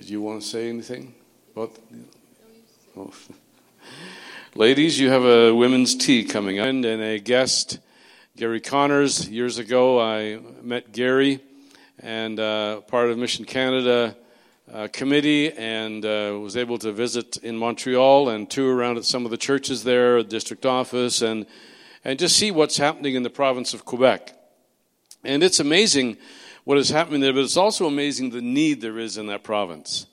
Did you want to say anything about? Oh. Ladies, you have a women's tea coming up, and a guest, Gary Connors. Years ago, I met Gary and uh, part of Mission Canada uh, committee, and uh, was able to visit in Montreal and tour around at some of the churches there, district office, and and just see what's happening in the province of Quebec. And it's amazing what is happening there, but it's also amazing the need there is in that province.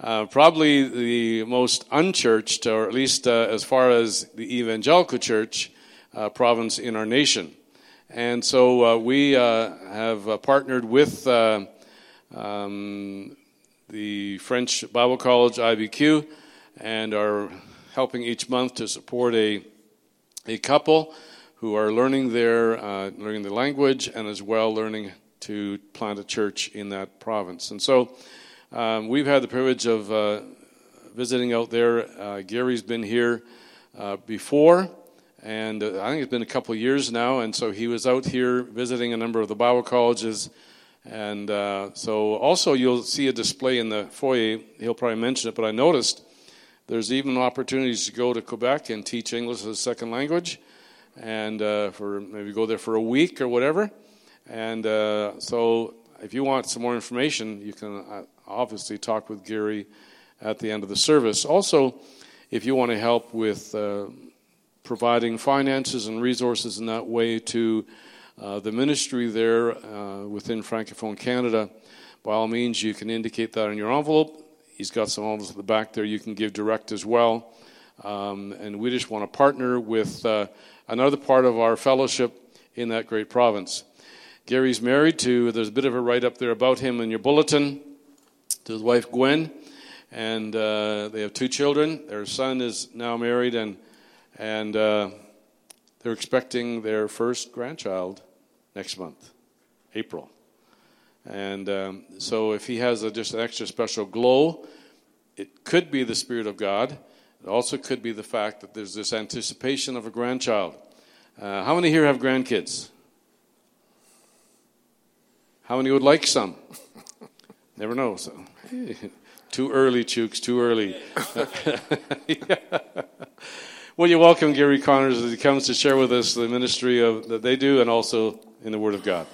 Uh, probably the most unchurched, or at least uh, as far as the evangelical church uh, province in our nation. And so uh, we uh, have uh, partnered with um, the French Bible College, IBQ, and are helping each month to support a, a couple who are learning their learning the language and as well learning to plant a church in that province. And so um, we've had the privilege of uh, visiting out there. Uh, Gary's been here uh, before, and uh, I think it's been a couple of years now. And so he was out here visiting a number of the Bible colleges. And uh, so also you'll see a display in the foyer. He'll probably mention it, but I noticed there's even opportunities to go to Quebec and teach English as a second language, and uh, for maybe go there for a week or whatever. And uh, so, if you want some more information, you can uh, obviously talk with Gary at the end of the service. Also, if you want to help with uh, providing finances and resources in that way to uh, the ministry there uh, within Francophone Canada, by all means, you can indicate that on your envelope. He's got some envelopes at the back there you can give direct as well. Um, and we just want to partner with uh, another part of our fellowship in that great province. Gary's married to, there's a bit of a write up there about him in your bulletin, to his wife Gwen. And uh, they have two children. Their son is now married, and, and uh, they're expecting their first grandchild next month, April. And um, so, if he has a, just an extra special glow, it could be the Spirit of God. It also could be the fact that there's this anticipation of a grandchild. Uh, how many here have grandkids? How many would like some? Never know. So, too early, Chooks. Too early. yeah. Well, you welcome Gary Connors as he comes to share with us the ministry of, that they do and also in the Word of God.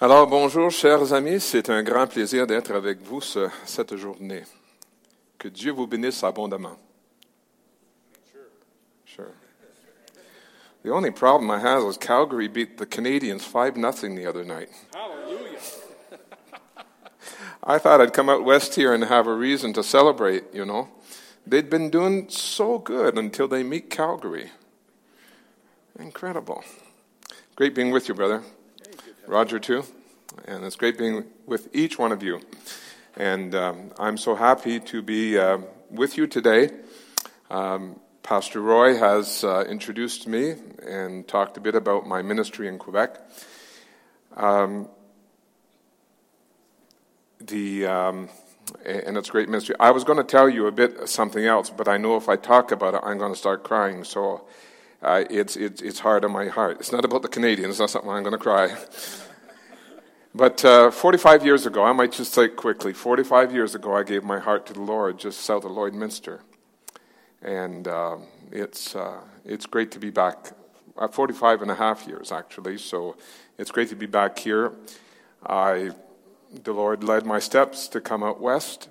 Alors, bonjour, chers amis. C'est un grand plaisir d'être avec vous ce, cette journée. Que Dieu vous bénisse abondamment. The only problem I had was Calgary beat the Canadiens 5 nothing the other night. Hallelujah. I thought I'd come out west here and have a reason to celebrate, you know. They'd been doing so good until they meet Calgary. Incredible. Great being with you, brother. Roger, too. And it's great being with each one of you. And um, I'm so happy to be uh, with you today. Um, Pastor Roy has uh, introduced me and talked a bit about my ministry in Quebec. Um, the um, and it's great ministry. I was going to tell you a bit something else, but I know if I talk about it, I'm going to start crying. So uh, it's, it's it's hard on my heart. It's not about the Canadiens. It's not something I'm going to cry. but uh, 45 years ago, I might just say quickly. 45 years ago, I gave my heart to the Lord just south of Lloydminster and um, it's uh, it's great to be back. At 45 and a half years, actually, so it's great to be back here. I, the Lord led my steps to come out west.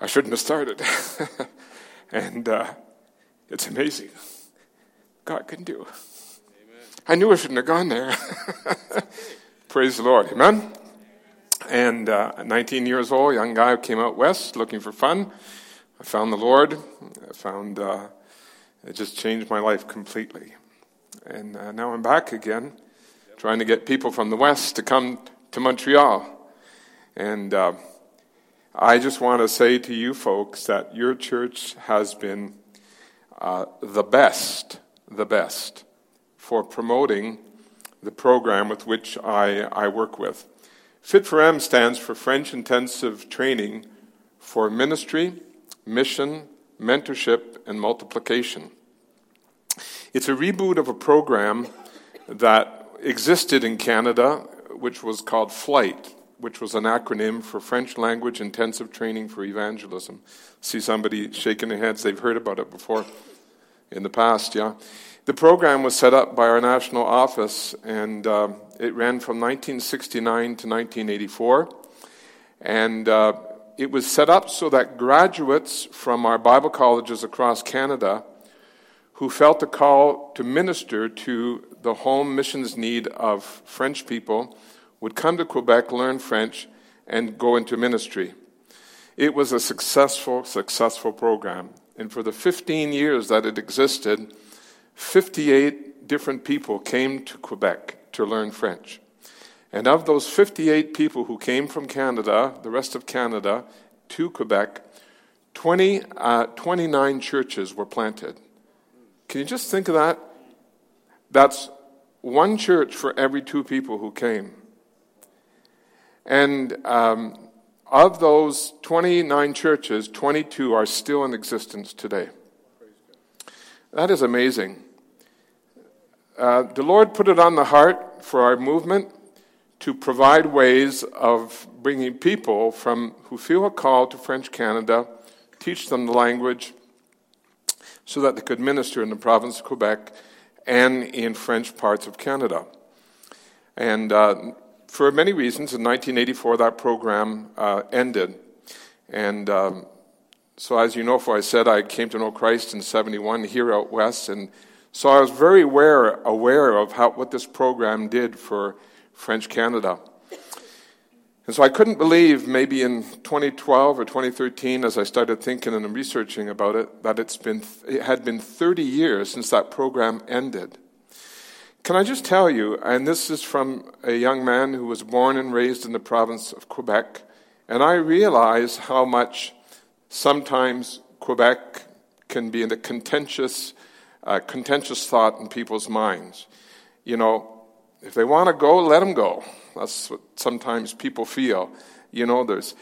I shouldn't have started, and uh, it's amazing. God can do. Amen. I knew I shouldn't have gone there. Praise the Lord. Amen. And uh, 19 years old, young guy came out west looking for fun I found the Lord. I found uh, it just changed my life completely. And uh, now I'm back again, trying to get people from the West to come to Montreal. And uh, I just want to say to you folks that your church has been uh, the best, the best for promoting the program with which I, I work with. Fit for M stands for French Intensive Training for Ministry mission, mentorship, and multiplication. It's a reboot of a program that existed in Canada, which was called Flight, which was an acronym for French Language Intensive Training for Evangelism. See somebody shaking their heads, they've heard about it before in the past, yeah. The program was set up by our national office, and uh, it ran from 1969 to 1984. And uh, it was set up so that graduates from our Bible colleges across Canada who felt the call to minister to the home missions need of French people would come to Quebec, learn French, and go into ministry. It was a successful, successful program. And for the 15 years that it existed, 58 different people came to Quebec to learn French. And of those 58 people who came from Canada, the rest of Canada, to Quebec, 20, uh, 29 churches were planted. Can you just think of that? That's one church for every two people who came. And um, of those 29 churches, 22 are still in existence today. That is amazing. Uh, the Lord put it on the heart for our movement to provide ways of bringing people from who feel a call to French Canada, teach them the language, so that they could minister in the province of Quebec and in French parts of Canada. And uh, for many reasons, in 1984, that program uh, ended. And um, so, as you know, for I said, I came to know Christ in 71 here out west. And so I was very aware, aware of how, what this program did for French Canada. And so I couldn't believe maybe in 2012 or 2013, as I started thinking and researching about it, that it's been, it had been 30 years since that program ended. Can I just tell you, and this is from a young man who was born and raised in the province of Quebec, and I realize how much sometimes Quebec can be in a contentious, uh, contentious thought in people's minds. You know, if they want to go, let them go. That's what sometimes people feel. You know, there's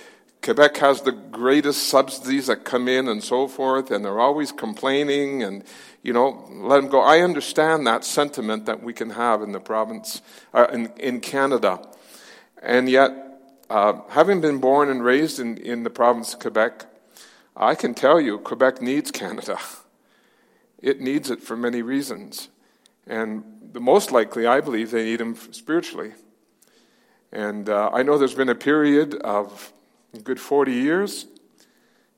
Quebec has the greatest subsidies that come in and so forth, and they're always complaining and, you know, let them go. I understand that sentiment that we can have in the province, uh, in, in Canada. And yet, uh, having been born and raised in, in the province of Quebec, I can tell you Quebec needs Canada. It needs it for many reasons. And the most likely, I believe, they need him spiritually. And uh, I know there's been a period of a good 40 years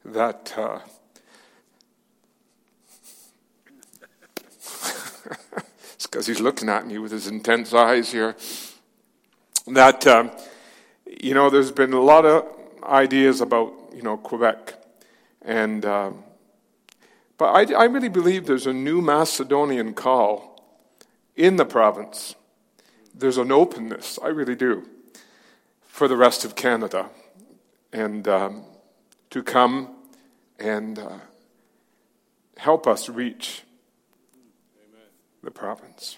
that uh, it's because he's looking at me with his intense eyes here that um, you know there's been a lot of ideas about you know quebec and um, but I, I really believe there's a new macedonian call in the province there's an openness i really do for the rest of canada and um, to come and uh, help us reach Amen. the province.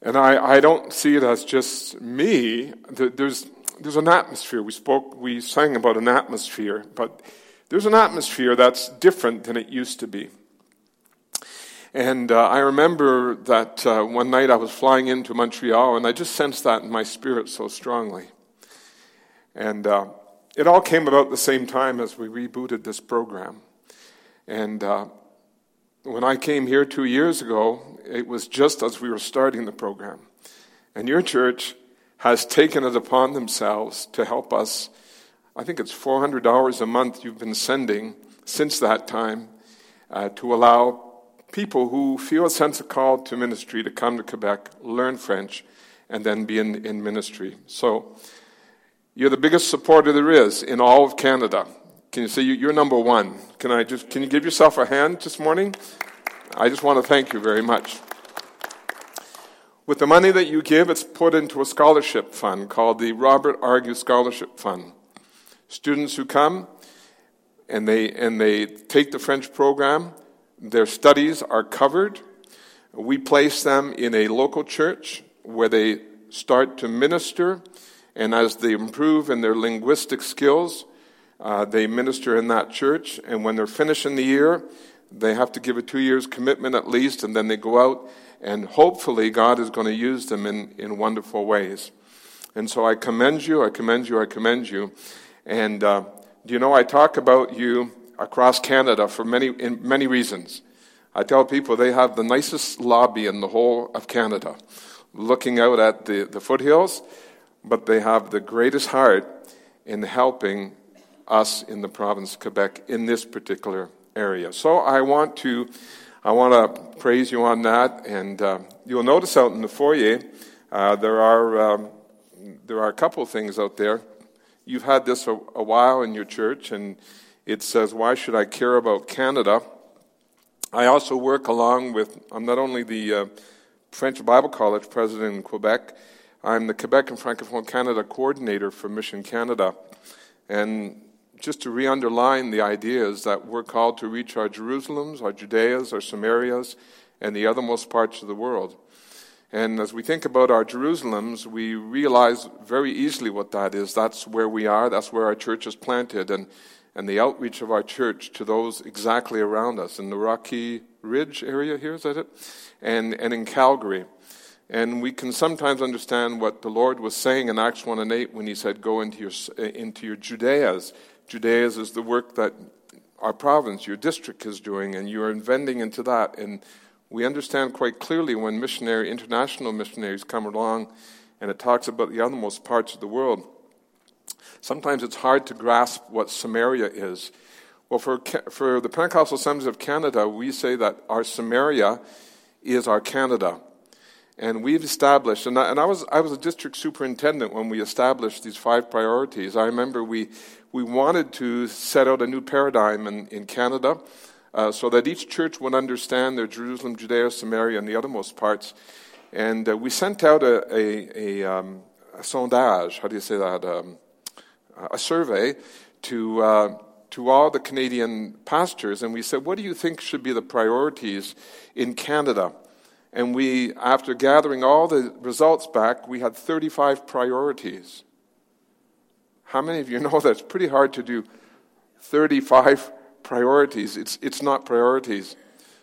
And I, I don't see it as just me. There's, there's an atmosphere. We spoke, we sang about an atmosphere, but there's an atmosphere that's different than it used to be. And uh, I remember that uh, one night I was flying into Montreal, and I just sensed that in my spirit so strongly. And uh, it all came about the same time as we rebooted this program. And uh, when I came here two years ago, it was just as we were starting the program. And your church has taken it upon themselves to help us. I think it's $400 a month you've been sending since that time uh, to allow people who feel a sense of call to ministry to come to Quebec, learn French, and then be in, in ministry. So you're the biggest supporter there is in all of Canada. Can you say you're number one? Can I just can you give yourself a hand this morning? I just want to thank you very much. With the money that you give, it's put into a scholarship fund called the Robert Argue Scholarship Fund. Students who come and they and they take the French program, their studies are covered. We place them in a local church where they start to minister and as they improve in their linguistic skills, uh, they minister in that church. And when they're finishing the year, they have to give a two years commitment at least, and then they go out, and hopefully God is going to use them in, in wonderful ways. And so I commend you, I commend you, I commend you. And uh, do you know, I talk about you across Canada for many, in many reasons. I tell people they have the nicest lobby in the whole of Canada, looking out at the, the foothills, but they have the greatest heart in helping us in the province of Quebec in this particular area. So I want to, I want to praise you on that, and uh, you'll notice out in the foyer uh, there are um, there are a couple of things out there. You've had this a, a while in your church, and it says, "Why should I care about Canada?" I also work along with. I'm not only the uh, French Bible College president in Quebec. I'm the Quebec and Francophone Canada coordinator for Mission Canada. And just to re underline the idea is that we're called to reach our Jerusalems, our Judeas, our Samarias, and the othermost parts of the world. And as we think about our Jerusalems, we realize very easily what that is. That's where we are, that's where our church is planted, and, and the outreach of our church to those exactly around us in the Rocky Ridge area here, is that it? And, and in Calgary. And we can sometimes understand what the Lord was saying in Acts 1 and 8 when he said, Go into your, uh, into your Judeas. Judeas is the work that our province, your district is doing, and you are inventing into that. And we understand quite clearly when missionary, international missionaries come along and it talks about the othermost parts of the world. Sometimes it's hard to grasp what Samaria is. Well, for, for the Pentecostal Assemblies of Canada, we say that our Samaria is our Canada. And we've established, and I, and I, was, I was a district superintendent when we established these five priorities. I remember we, we wanted to set out a new paradigm in, in Canada uh, so that each church would understand their Jerusalem, Judea, Samaria, and the othermost parts. And uh, we sent out a, a, a, um, a, sondage, how do you say that? Um, a survey to, uh, to all the Canadian pastors, and we said, What do you think should be the priorities in Canada? And we, after gathering all the results back, we had 35 priorities. How many of you know that it's pretty hard to do 35 priorities? It's, it's not priorities.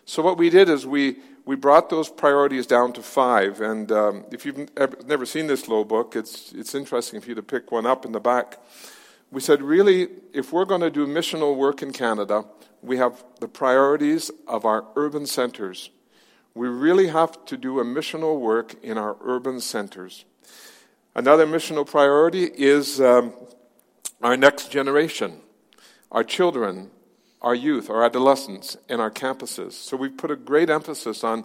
So, what we did is we, we brought those priorities down to five. And um, if you've ever, never seen this low book, it's, it's interesting for you to pick one up in the back. We said, really, if we're going to do missional work in Canada, we have the priorities of our urban centers we really have to do a missional work in our urban centers. Another missional priority is um, our next generation, our children, our youth, our adolescents, and our campuses. So we've put a great emphasis on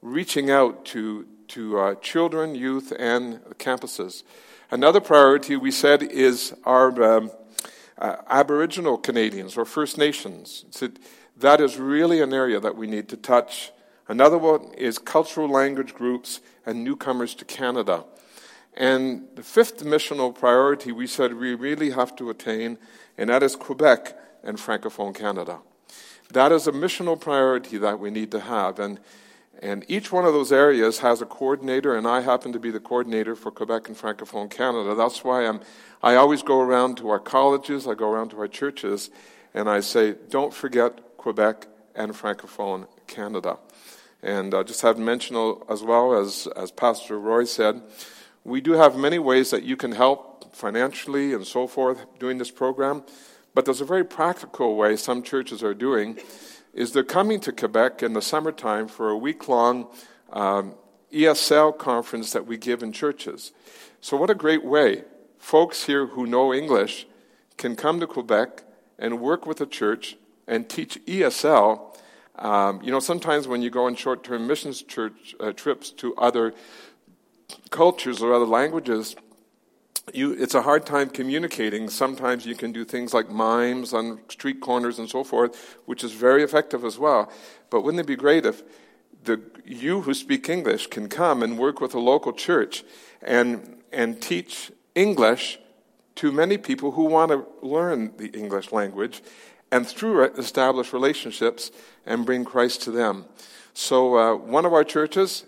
reaching out to, to uh, children, youth, and campuses. Another priority we said is our um, uh, Aboriginal Canadians or First Nations. So that is really an area that we need to touch Another one is cultural language groups and newcomers to Canada. And the fifth missional priority we said we really have to attain, and that is Quebec and Francophone Canada. That is a missional priority that we need to have. And, and each one of those areas has a coordinator, and I happen to be the coordinator for Quebec and Francophone Canada. That's why I'm, I always go around to our colleges, I go around to our churches, and I say, don't forget Quebec and Francophone Canada. And I just have to mention as well, as, as Pastor Roy said, we do have many ways that you can help financially and so forth doing this program. But there's a very practical way some churches are doing is they're coming to Quebec in the summertime for a week-long um, ESL conference that we give in churches. So what a great way. Folks here who know English can come to Quebec and work with a church and teach ESL um, you know, sometimes when you go on short term missions church uh, trips to other cultures or other languages, you, it's a hard time communicating. Sometimes you can do things like mimes on street corners and so forth, which is very effective as well. But wouldn't it be great if the, you who speak English can come and work with a local church and, and teach English to many people who want to learn the English language and through it establish relationships and bring Christ to them. So, uh, one of our churches,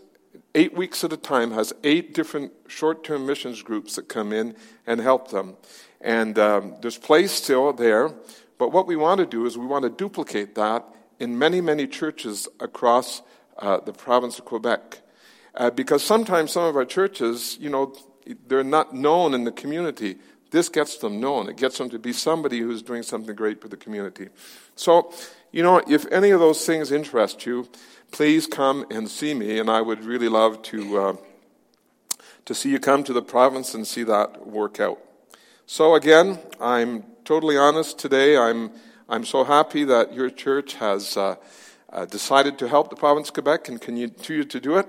eight weeks at a time, has eight different short term missions groups that come in and help them. And um, there's place still there, but what we want to do is we want to duplicate that in many, many churches across uh, the province of Quebec. Uh, because sometimes some of our churches, you know, they're not known in the community. This gets them known. It gets them to be somebody who's doing something great for the community. So, you know, if any of those things interest you, please come and see me, and I would really love to uh, to see you come to the province and see that work out. So again, I'm totally honest today. I'm I'm so happy that your church has uh, uh, decided to help the province of Quebec and continue to do it.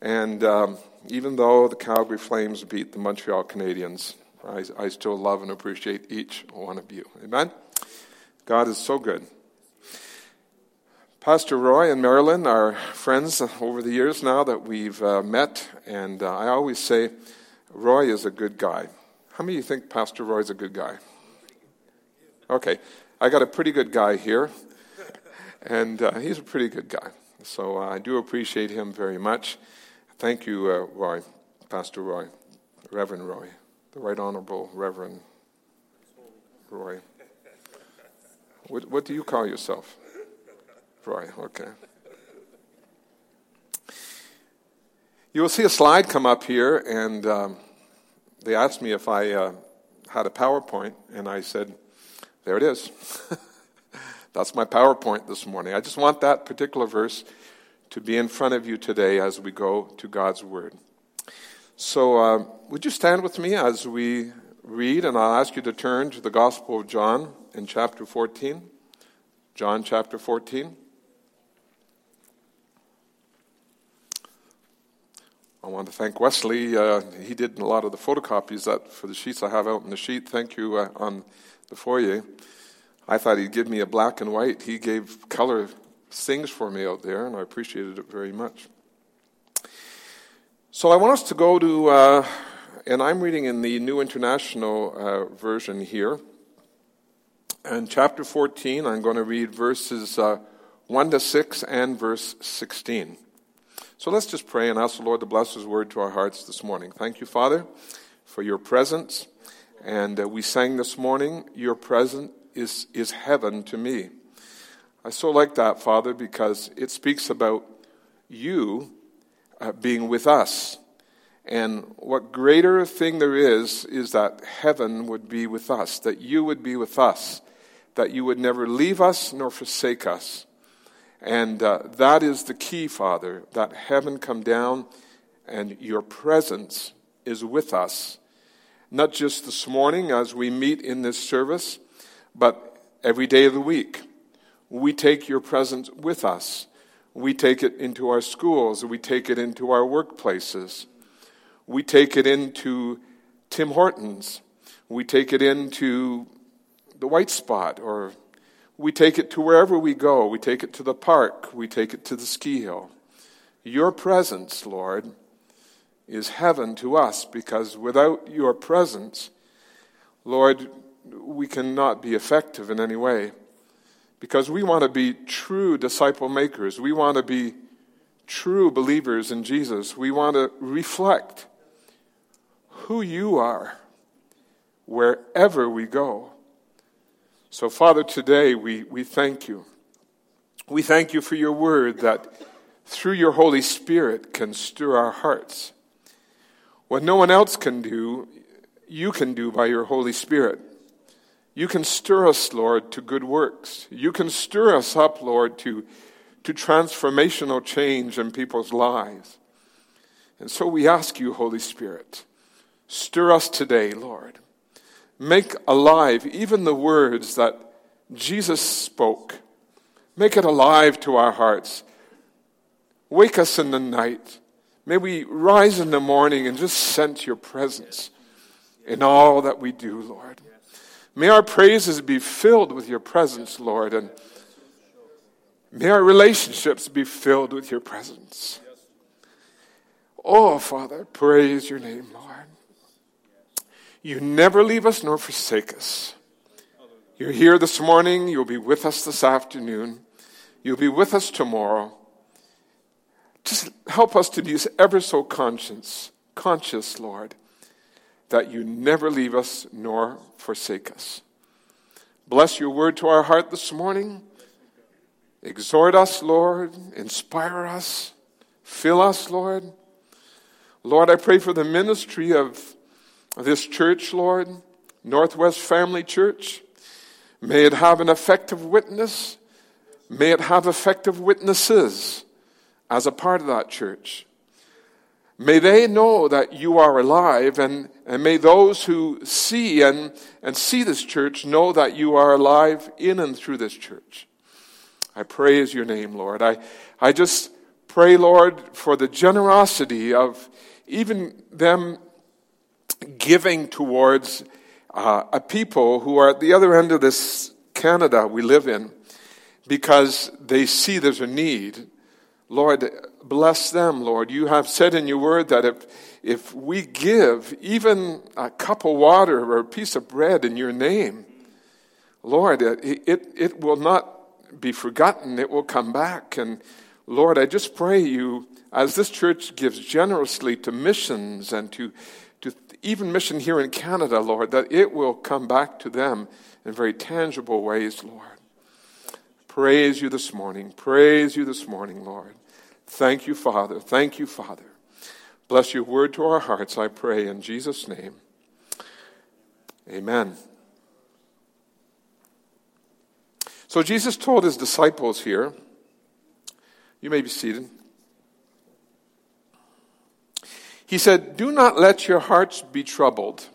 And um, even though the Calgary Flames beat the Montreal Canadiens, I, I still love and appreciate each one of you. Amen? God is so good. Pastor Roy and Marilyn are friends over the years now that we've uh, met, and uh, I always say Roy is a good guy. How many of you think Pastor Roy is a good guy? Okay, I got a pretty good guy here, and uh, he's a pretty good guy. So uh, I do appreciate him very much. Thank you, uh, Roy, Pastor Roy, Reverend Roy, the Right Honorable Reverend Roy. What, what do you call yourself? Roy, okay. You will see a slide come up here, and um, they asked me if I uh, had a PowerPoint, and I said, There it is. That's my PowerPoint this morning. I just want that particular verse to be in front of you today as we go to God's Word. So, uh, would you stand with me as we read? And I'll ask you to turn to the Gospel of John in chapter 14. John chapter 14. I want to thank Wesley. Uh, he did a lot of the photocopies that for the sheets I have out in the sheet. Thank you uh, on the foyer. I thought he'd give me a black and white. He gave color things for me out there, and I appreciated it very much. So I want us to go to, uh, and I'm reading in the New International uh, Version here. And chapter 14, I'm going to read verses uh, 1 to 6 and verse 16. So let's just pray and ask the Lord to bless His word to our hearts this morning. Thank you, Father, for your presence. And uh, we sang this morning, Your presence is, is heaven to me. I so like that, Father, because it speaks about you uh, being with us. And what greater thing there is, is that heaven would be with us, that you would be with us, that you would never leave us nor forsake us. And uh, that is the key, Father, that heaven come down and your presence is with us. Not just this morning as we meet in this service, but every day of the week we take your presence with us. We take it into our schools, we take it into our workplaces, we take it into Tim Hortons, we take it into the White Spot, or we take it to wherever we go. We take it to the park, we take it to the ski hill. Your presence, Lord, is heaven to us because without your presence, Lord, we cannot be effective in any way because we want to be true disciple makers. We want to be true believers in Jesus. We want to reflect who you are wherever we go. So, Father, today we, we thank you. We thank you for your word that through your Holy Spirit can stir our hearts. What no one else can do, you can do by your Holy Spirit. You can stir us, Lord, to good works. You can stir us up, Lord, to, to transformational change in people's lives. And so we ask you, Holy Spirit, stir us today, Lord. Make alive even the words that Jesus spoke. Make it alive to our hearts. Wake us in the night. May we rise in the morning and just sense your presence in all that we do, Lord. May our praises be filled with your presence, Lord, and may our relationships be filled with your presence. Oh, Father, praise your name, Lord. You never leave us nor forsake us. You're here this morning. You'll be with us this afternoon. You'll be with us tomorrow. Just help us to be ever so conscious, conscious, Lord, that you never leave us nor forsake us. Bless your word to our heart this morning. Exhort us, Lord. Inspire us. Fill us, Lord. Lord, I pray for the ministry of this church, Lord, Northwest Family Church. May it have an effective witness. May it have effective witnesses as a part of that church. May they know that you are alive, and, and may those who see and, and see this church know that you are alive in and through this church. I praise your name, Lord. I, I just pray, Lord, for the generosity of even them giving towards uh, a people who are at the other end of this Canada we live in because they see there's a need. Lord, bless them, Lord. You have said in your word that if, if we give even a cup of water or a piece of bread in your name, Lord, it, it, it will not be forgotten. It will come back. And Lord, I just pray you, as this church gives generously to missions and to, to even mission here in Canada, Lord, that it will come back to them in very tangible ways, Lord. Praise you this morning. Praise you this morning, Lord. Thank you, Father. Thank you, Father. Bless your word to our hearts, I pray, in Jesus' name. Amen. So Jesus told his disciples here, you may be seated. He said, Do not let your hearts be troubled.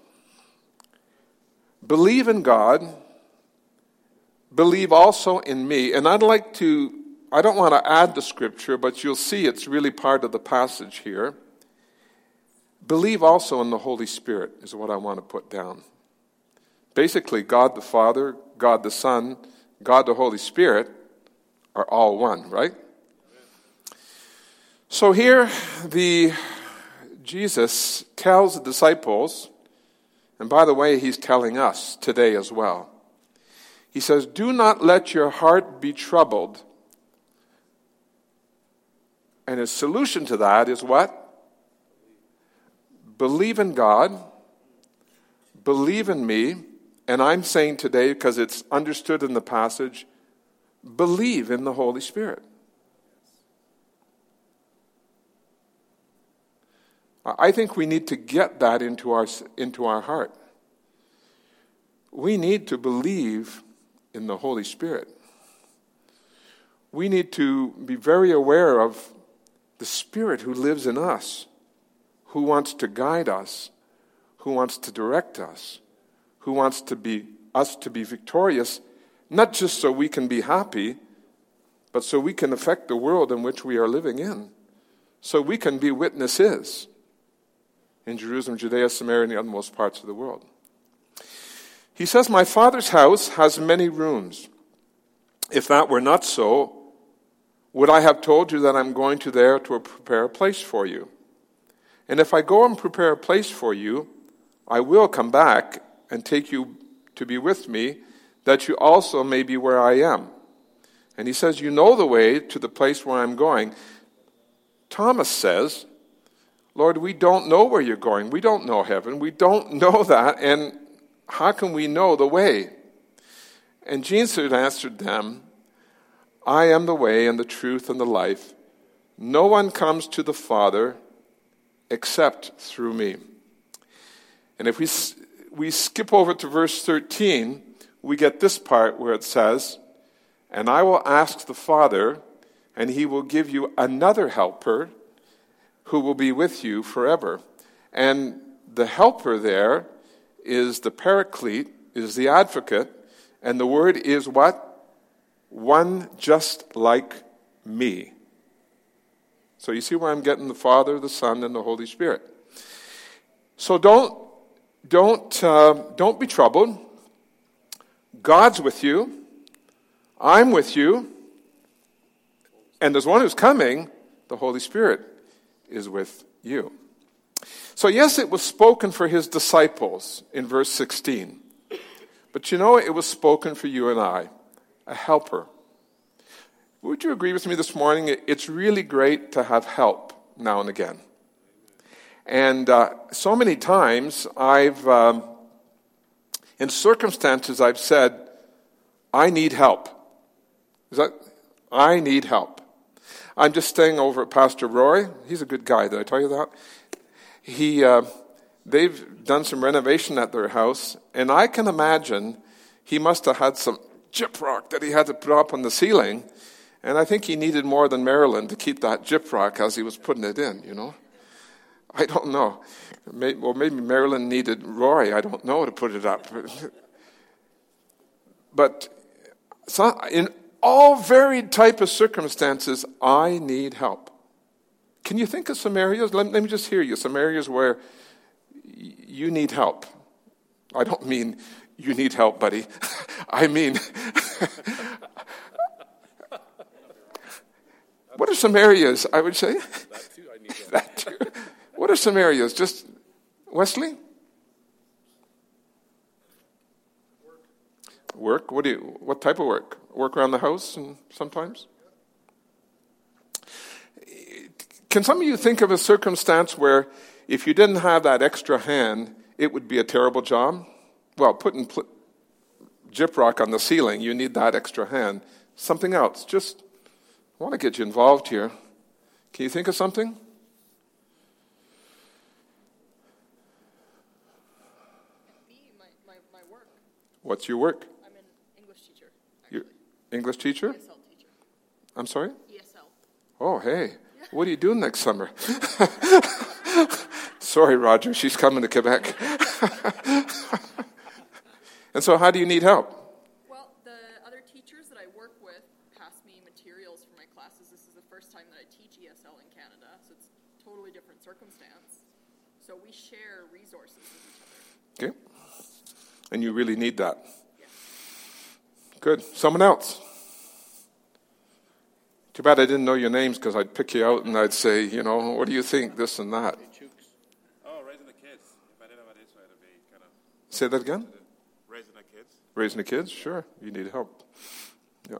Believe in God believe also in me. And I'd like to, I don't want to add the scripture, but you'll see it's really part of the passage here. Believe also in the Holy Spirit, is what I want to put down. Basically, God the Father, God the Son, God the Holy Spirit are all one, right? So here, the Jesus tells the disciples, and by the way, he's telling us today as well. He says, Do not let your heart be troubled. And his solution to that is what? Believe in God, believe in me, and I'm saying today, because it's understood in the passage, believe in the Holy Spirit. I think we need to get that into our, into our heart. We need to believe in the Holy Spirit. We need to be very aware of the Spirit who lives in us, who wants to guide us, who wants to direct us, who wants to be us to be victorious, not just so we can be happy, but so we can affect the world in which we are living in, so we can be witnesses in Jerusalem, Judea, Samaria, and the uttermost parts of the world. He says, My father's house has many rooms. If that were not so, would I have told you that I'm going to there to prepare a place for you? And if I go and prepare a place for you, I will come back and take you to be with me, that you also may be where I am. And he says, You know the way to the place where I'm going. Thomas says, Lord, we don't know where you're going. We don't know heaven. We don't know that. And how can we know the way? And Jesus answered them, I am the way and the truth and the life. No one comes to the Father except through me. And if we, we skip over to verse 13, we get this part where it says, And I will ask the Father, and he will give you another helper who will be with you forever. And the helper there is the paraclete, is the advocate, and the word is what? One just like me. So you see where I'm getting the Father, the Son, and the Holy Spirit. So don't don't uh, don't be troubled. God's with you. I'm with you. And there's one who's coming. The Holy Spirit is with you. So, yes, it was spoken for his disciples in verse 16. But you know, it was spoken for you and I, a helper. Would you agree with me this morning? It's really great to have help now and again. And uh, so many times I've, um, in circumstances, I've said, I need help. Is that, I need help. I'm just staying over at Pastor Roy. He's a good guy. Did I tell you that? he, uh, they've done some renovation at their house, and I can imagine he must have had some gyprock that he had to put up on the ceiling. And I think he needed more than Marilyn to keep that gyprock as he was putting it in, you know. I don't know. Maybe, well, maybe Marilyn needed Roy, I don't know, to put it up. but in all varied type of circumstances, I need help. Can you think of some areas? Let, let me just hear you. Some areas where you need help. I don't mean you need help, buddy. I mean, what are some areas I would say? That too, I need help. that too. What are some areas? Just Wesley? Work? What do you what type of work? Work around the house and sometimes? Can some of you think of a circumstance where if you didn't have that extra hand, it would be a terrible job? Well, putting pl- gyprock on the ceiling, you need that extra hand. Something else. Just I want to get you involved here. Can you think of something? Me, my, my, my. What's your work? I'm an English teacher. You're English teacher? ESL teacher. I'm sorry? ESL. Oh, hey. What are you doing next summer? Sorry, Roger, she's coming to Quebec. and so, how do you need help? Well, the other teachers that I work with pass me materials for my classes. This is the first time that I teach ESL in Canada, so it's a totally different circumstance. So we share resources with each other. Okay. And you really need that. Good. Someone else. Too bad I didn't know your names because I'd pick you out and I'd say, you know, what do you think, this and that. Oh, raising the kids. If I didn't know what it is, I'd be kind of Say that again? raising the kids. Raising the kids? Sure. You need help. Yeah.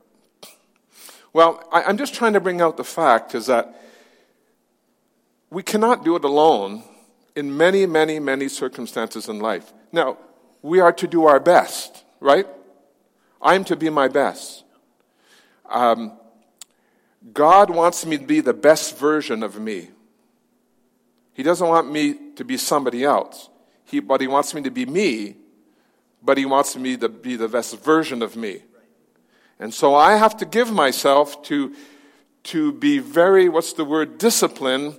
Well, I, I'm just trying to bring out the fact is that we cannot do it alone in many, many, many circumstances in life. Now, we are to do our best, right? I'm to be my best. Um, God wants me to be the best version of me. He doesn't want me to be somebody else. He, but He wants me to be me, but He wants me to be the best version of me. And so I have to give myself to, to be very, what's the word, discipline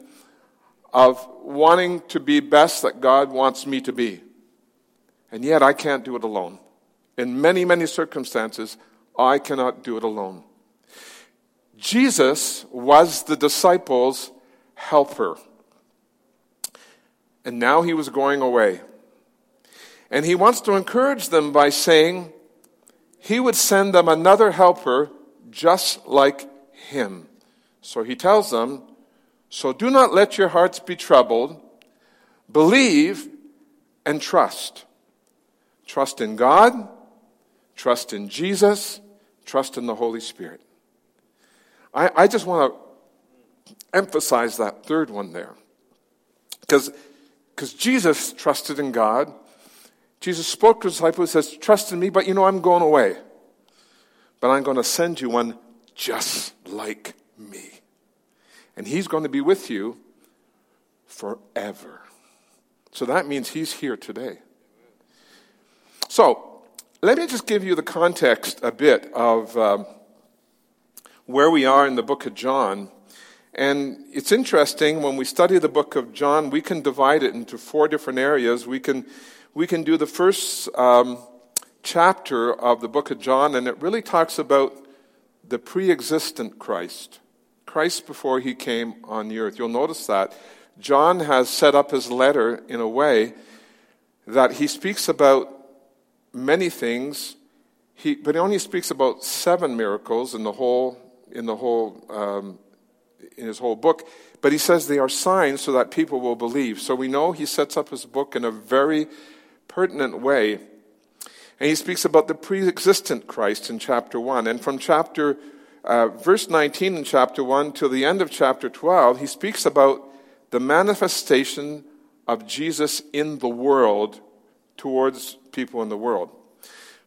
of wanting to be best that God wants me to be. And yet I can't do it alone. In many, many circumstances, I cannot do it alone. Jesus was the disciples' helper. And now he was going away. And he wants to encourage them by saying he would send them another helper just like him. So he tells them, So do not let your hearts be troubled. Believe and trust. Trust in God, trust in Jesus, trust in the Holy Spirit. I, I just want to emphasize that third one there. Because Jesus trusted in God. Jesus spoke to his disciples, says, Trust in me, but you know, I'm going away. But I'm going to send you one just like me. And he's going to be with you forever. So that means he's here today. So, let me just give you the context a bit of. Um, where we are in the book of John. And it's interesting, when we study the book of John, we can divide it into four different areas. We can, we can do the first um, chapter of the book of John, and it really talks about the pre existent Christ, Christ before he came on the earth. You'll notice that. John has set up his letter in a way that he speaks about many things, he, but he only speaks about seven miracles in the whole in the whole um, in his whole book. But he says they are signs so that people will believe. So we know he sets up his book in a very pertinent way. And he speaks about the pre-existent Christ in chapter 1. And from chapter uh, verse 19 in chapter 1 to the end of chapter 12, he speaks about the manifestation of Jesus in the world towards people in the world.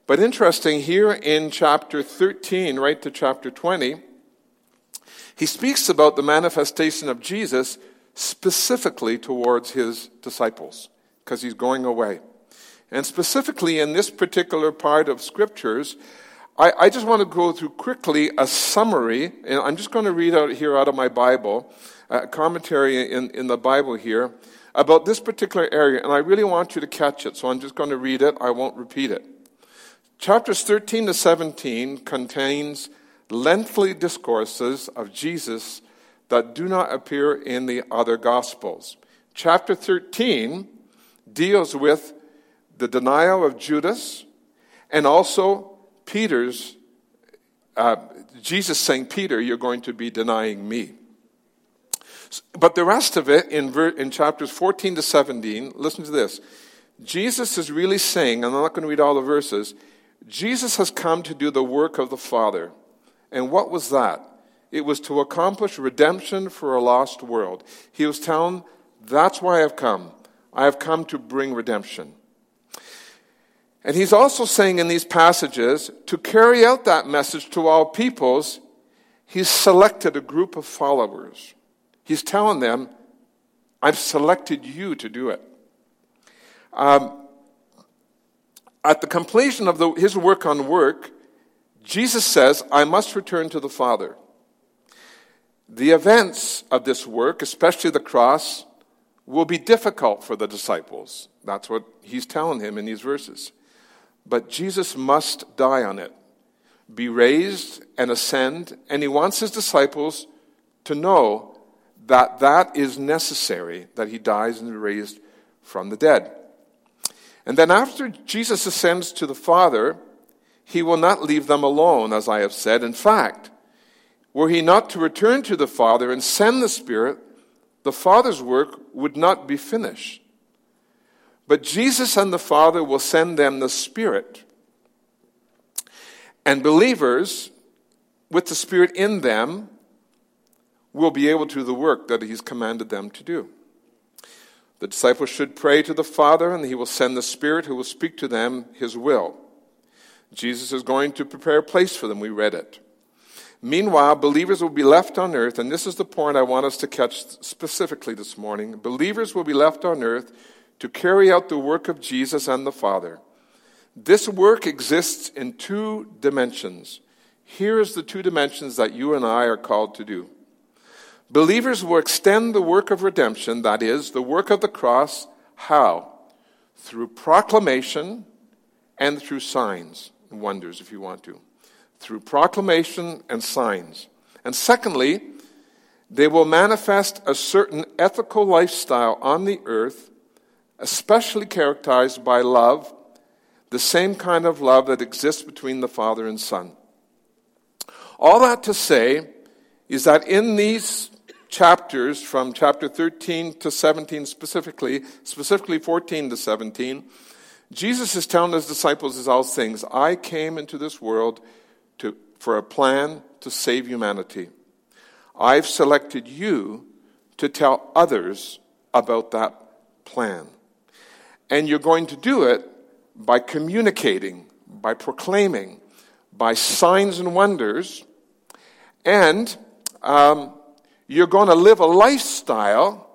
But interesting, here in chapter 13, right to chapter 20, he speaks about the manifestation of Jesus specifically towards his disciples because he's going away. And specifically in this particular part of scriptures, I, I, just want to go through quickly a summary, and I'm just going to read out here out of my Bible, a commentary in, in the Bible here about this particular area, and I really want you to catch it, so I'm just going to read it. I won't repeat it. Chapters 13 to 17 contains lengthy discourses of Jesus that do not appear in the other Gospels. Chapter 13 deals with the denial of Judas and also Peter's, uh, Jesus saying, Peter, you're going to be denying me. But the rest of it in, ver- in chapters 14 to 17, listen to this. Jesus is really saying, and I'm not going to read all the verses, Jesus has come to do the work of the Father. And what was that? It was to accomplish redemption for a lost world. He was telling, that's why I've come. I have come to bring redemption. And he's also saying in these passages, to carry out that message to all peoples, he's selected a group of followers. He's telling them, I've selected you to do it. Um, at the completion of the, his work on work, Jesus says, I must return to the Father. The events of this work, especially the cross, will be difficult for the disciples. That's what he's telling him in these verses. But Jesus must die on it, be raised and ascend, and he wants his disciples to know that that is necessary, that he dies and is raised from the dead. And then after Jesus ascends to the Father, he will not leave them alone, as I have said. In fact, were he not to return to the Father and send the Spirit, the Father's work would not be finished. But Jesus and the Father will send them the Spirit. And believers, with the Spirit in them, will be able to do the work that He's commanded them to do. The disciples should pray to the Father, and He will send the Spirit who will speak to them His will. Jesus is going to prepare a place for them. We read it. Meanwhile, believers will be left on earth, and this is the point I want us to catch specifically this morning. Believers will be left on earth to carry out the work of Jesus and the Father. This work exists in two dimensions. Here is the two dimensions that you and I are called to do. Believers will extend the work of redemption, that is, the work of the cross, how? Through proclamation and through signs and wonders, if you want to. Through proclamation and signs. And secondly, they will manifest a certain ethical lifestyle on the earth especially characterized by love, the same kind of love that exists between the Father and Son. All that to say is that in these chapters, from chapter 13 to 17 specifically, specifically 14 to 17, Jesus is telling his disciples as all things, I came into this world to, for a plan to save humanity. I've selected you to tell others about that plan. And you're going to do it by communicating, by proclaiming, by signs and wonders. And um, you're going to live a lifestyle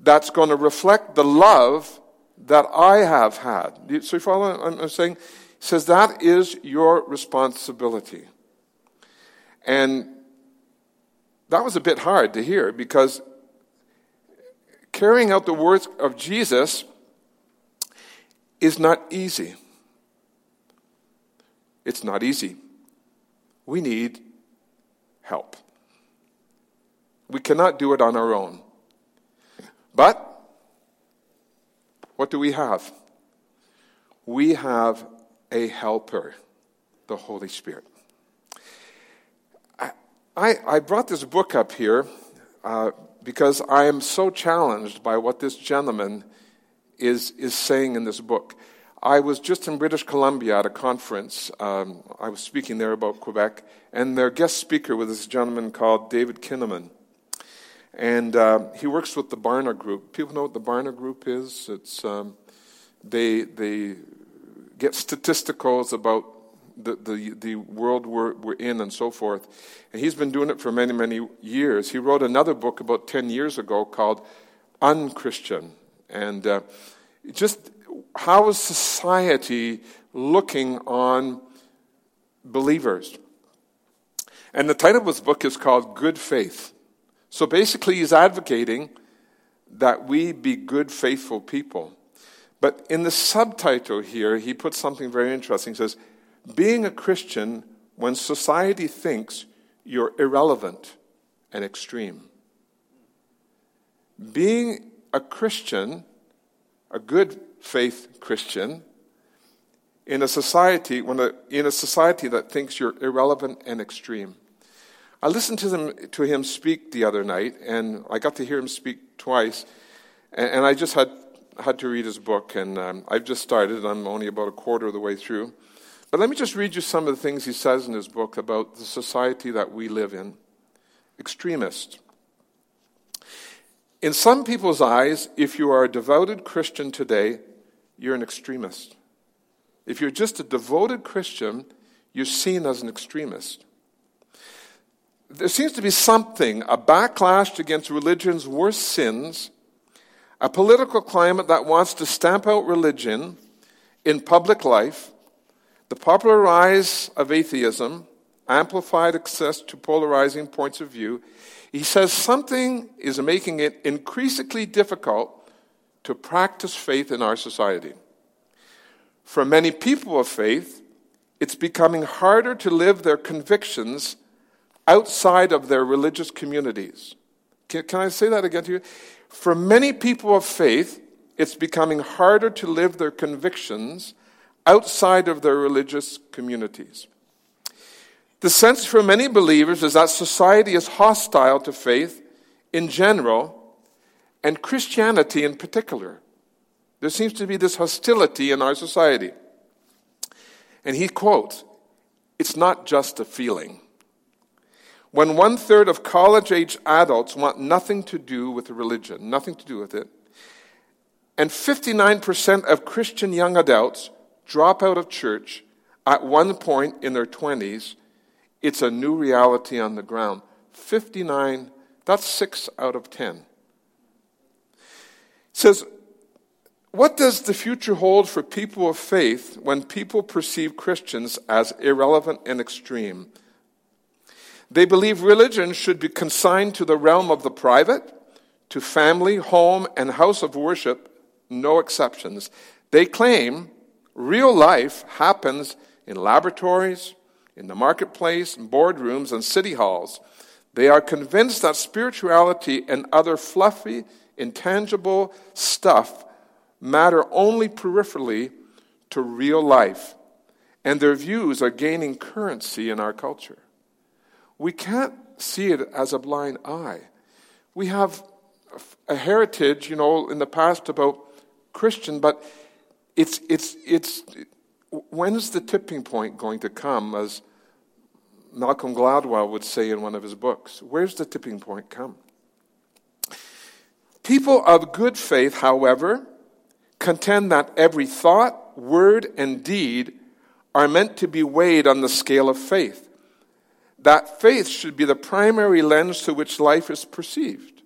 that's going to reflect the love that I have had. So you follow what I'm saying? He says that is your responsibility. And that was a bit hard to hear because carrying out the words of Jesus is not easy. It's not easy. We need help. We cannot do it on our own. But what do we have? We have a helper, the Holy Spirit. I, I brought this book up here uh, because I am so challenged by what this gentleman is, is saying in this book. I was just in British Columbia at a conference. Um, I was speaking there about Quebec, and their guest speaker was this gentleman called David Kinnaman. And uh, he works with the Barna Group. People know what the Barna Group is? It's um, they they get statisticals about the, the, the world we're, we're in and so forth. And he's been doing it for many, many years. He wrote another book about 10 years ago called Unchristian. And uh, just how is society looking on believers? And the title of his book is called Good Faith. So basically, he's advocating that we be good, faithful people. But in the subtitle here, he puts something very interesting. He says, Being a Christian when society thinks you're irrelevant and extreme. Being a Christian, a good faith Christian, in a society when a, in a society that thinks you're irrelevant and extreme. I listened to, them, to him speak the other night, and I got to hear him speak twice, and, and I just had, had to read his book, and um, I've just started. I'm only about a quarter of the way through. But let me just read you some of the things he says in his book about the society that we live in. Extremist. In some people's eyes, if you are a devoted Christian today, you're an extremist. If you're just a devoted Christian, you're seen as an extremist there seems to be something, a backlash against religion's worst sins, a political climate that wants to stamp out religion in public life, the popular rise of atheism, amplified access to polarizing points of view. He says something is making it increasingly difficult to practice faith in our society. For many people of faith, it's becoming harder to live their convictions outside of their religious communities. Can, can I say that again to you? For many people of faith, it's becoming harder to live their convictions outside of their religious communities. The sense for many believers is that society is hostile to faith in general and Christianity in particular. There seems to be this hostility in our society. And he quotes, It's not just a feeling. When one third of college age adults want nothing to do with religion, nothing to do with it, and 59% of Christian young adults drop out of church at one point in their 20s, it's a new reality on the ground. 59, that's 6 out of 10. It says, what does the future hold for people of faith when people perceive Christians as irrelevant and extreme? They believe religion should be consigned to the realm of the private, to family, home, and house of worship, no exceptions. They claim real life happens in laboratories, in the marketplace, in boardrooms, and city halls. They are convinced that spirituality and other fluffy, intangible stuff matter only peripherally to real life, and their views are gaining currency in our culture. We can't see it as a blind eye. We have a heritage, you know, in the past about Christian, but it's, it's, it's, when's the tipping point going to come, as Malcolm Gladwell would say in one of his books? Where's the tipping point come? People of good faith, however, contend that every thought, word, and deed are meant to be weighed on the scale of faith that faith should be the primary lens through which life is perceived.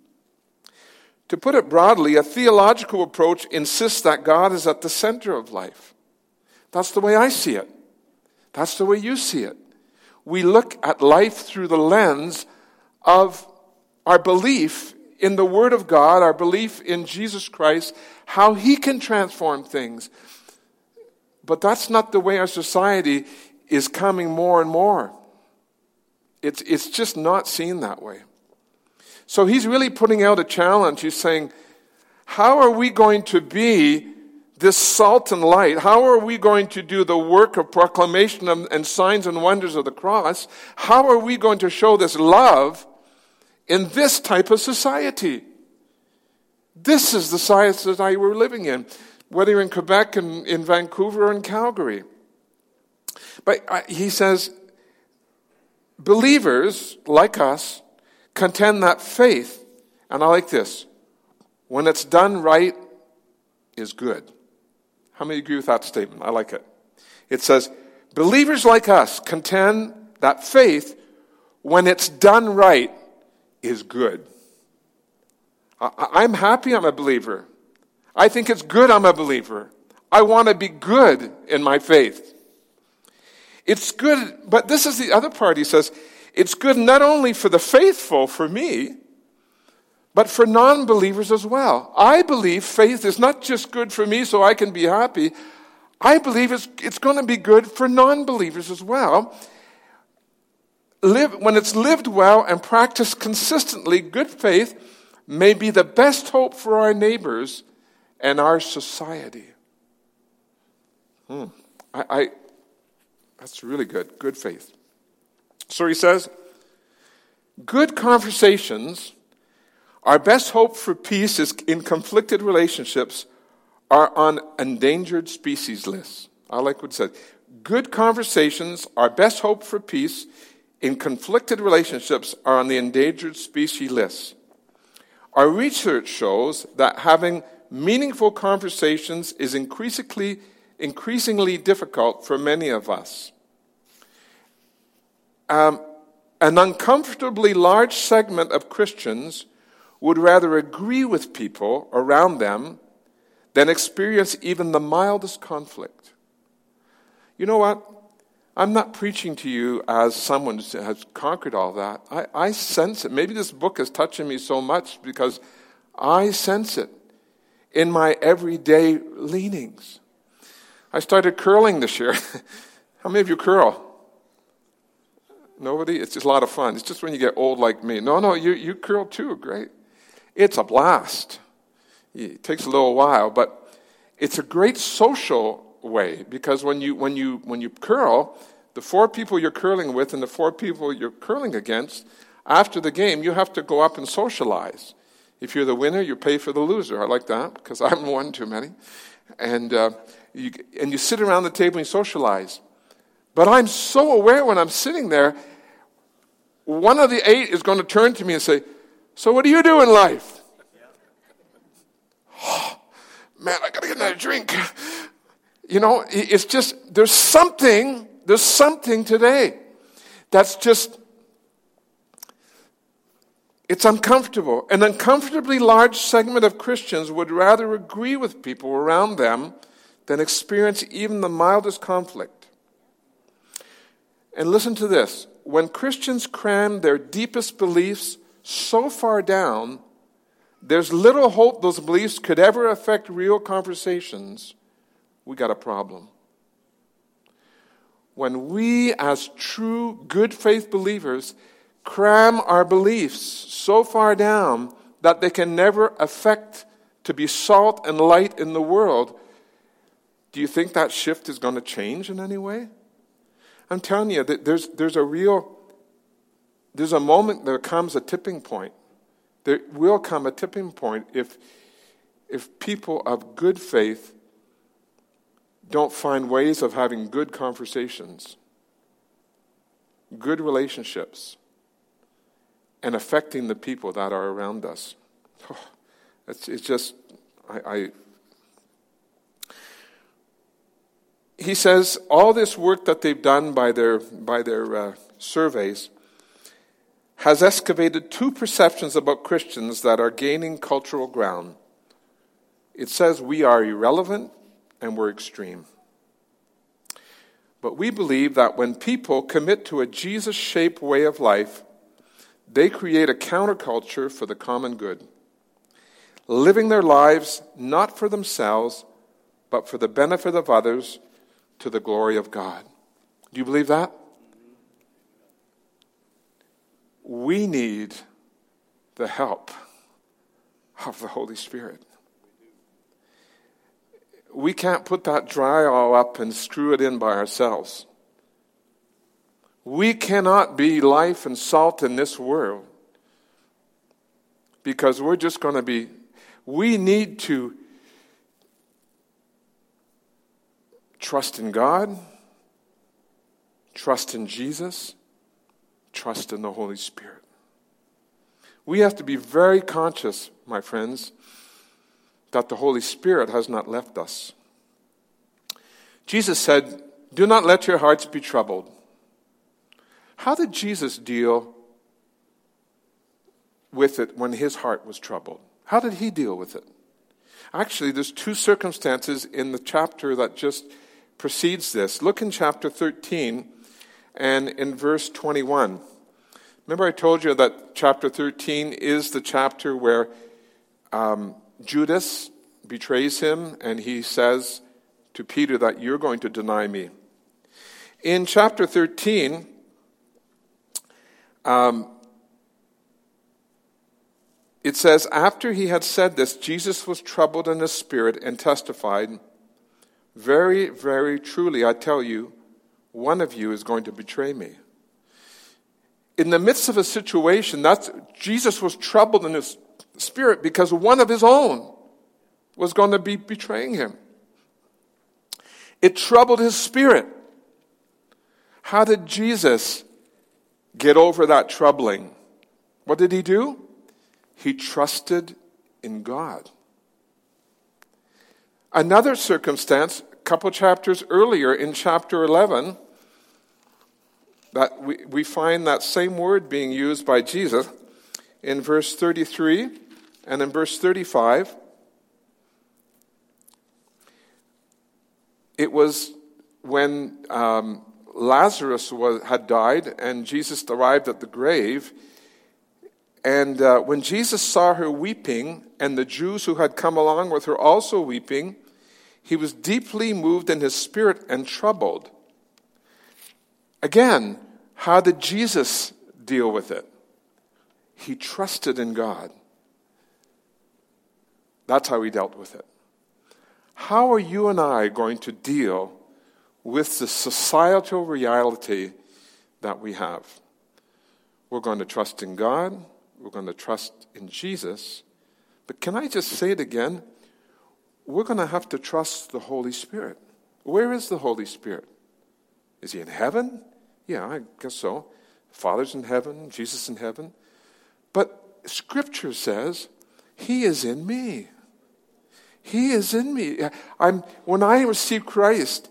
To put it broadly, a theological approach insists that God is at the center of life. That's the way I see it. That's the way you see it. We look at life through the lens of our belief in the Word of God, our belief in Jesus Christ, how He can transform things. But that's not the way our society is coming more and more. It's, it's just not seen that way. So he's really putting out a challenge. He's saying, How are we going to be this salt and light? How are we going to do the work of proclamation and signs and wonders of the cross? How are we going to show this love in this type of society? This is the society we're living in, whether in Quebec, and in Vancouver, or in Calgary. But uh, he says, believers like us contend that faith, and I like this, when it's done right, is good. How many agree with that statement? I like it. It says, believers like us contend that faith, when it's done right, is good. I, am happy I'm a believer. I think it's good I'm a believer. I want to be good in my faith. It's good, but this is the other part. He says, it's good not only for the faithful, for me, but for non believers as well. I believe faith is not just good for me so I can be happy. I believe it's, it's going to be good for non believers as well. Live, when it's lived well and practiced consistently, good faith may be the best hope for our neighbors and our society. Hmm. I, that's really good. Good faith. So he says, good conversations, our best hope for peace is in conflicted relationships are on endangered species lists. I like what it said. Good conversations, our best hope for peace in conflicted relationships are on the endangered species list. Our research shows that having meaningful conversations is increasingly, increasingly difficult for many of us. Um, an uncomfortably large segment of Christians would rather agree with people around them than experience even the mildest conflict. You know what? I'm not preaching to you as someone who has conquered all that. I, I sense it. Maybe this book is touching me so much because I sense it in my everyday leanings. I started curling this year. How many of you curl? Nobody? It's just a lot of fun. It's just when you get old like me. No, no, you, you curl too. Great. It's a blast. It takes a little while, but it's a great social way because when you, when you, when you curl, the four people you're curling with and the four people you're curling against, after the game, you have to go up and socialize. If you're the winner, you pay for the loser. I like that because I'm one too many. And, uh, you, and you sit around the table and you socialize. But I'm so aware when I'm sitting there, one of the eight is going to turn to me and say, So, what do you do in life? Oh, man, I got to get another drink. You know, it's just, there's something, there's something today that's just, it's uncomfortable. An uncomfortably large segment of Christians would rather agree with people around them than experience even the mildest conflict. And listen to this when Christians cram their deepest beliefs so far down, there's little hope those beliefs could ever affect real conversations. We got a problem. When we, as true good faith believers, cram our beliefs so far down that they can never affect to be salt and light in the world, do you think that shift is going to change in any way? I'm telling you that there's, there's a real, there's a moment there comes a tipping point. There will come a tipping point if, if people of good faith don't find ways of having good conversations, good relationships, and affecting the people that are around us. Oh, it's, it's just, I, I he says all this work that they've done by their, by their uh, surveys has excavated two perceptions about Christians that are gaining cultural ground. It says we are irrelevant and we're extreme. But we believe that when people commit to a Jesus shaped way of life, they create a counterculture for the common good, living their lives not for themselves, but for the benefit of others to the glory of God. Do you believe that? We need the help of the Holy Spirit. We can't put that drywall up and screw it in by ourselves. We cannot be life and salt in this world because we're just going to be, we need to Trust in God, trust in Jesus, trust in the Holy Spirit. We have to be very conscious, my friends, that the Holy Spirit has not left us. Jesus said Do not let your hearts be troubled. How did Jesus deal with it when his heart was troubled? How did he deal with it? Actually, there's two circumstances in the chapter that just precedes this. Look in chapter 13 and in verse 21. Remember, I told you that chapter 13 is the chapter where um, Judas betrays him and he says to Peter that you're going to deny me. In chapter 13, um, it says, After he had said this, Jesus was troubled in his spirit and testified, Very, very truly, I tell you, one of you is going to betray me. In the midst of a situation, that's, Jesus was troubled in his spirit because one of his own was going to be betraying him. It troubled his spirit. How did Jesus get over that troubling? What did he do? He trusted in God. Another circumstance, couple chapters earlier in chapter 11, that we, we find that same word being used by Jesus in verse 33 and in verse 35. It was when um, Lazarus was, had died and Jesus arrived at the grave and uh, when Jesus saw her weeping, and the Jews who had come along with her also weeping, he was deeply moved in his spirit and troubled. Again, how did Jesus deal with it? He trusted in God. That's how he dealt with it. How are you and I going to deal with the societal reality that we have? We're going to trust in God. We're going to trust in Jesus. But can I just say it again? We're going to have to trust the Holy Spirit. Where is the Holy Spirit? Is he in heaven? Yeah, I guess so. Father's in heaven, Jesus in heaven. But Scripture says, He is in me. He is in me. I'm, when I receive Christ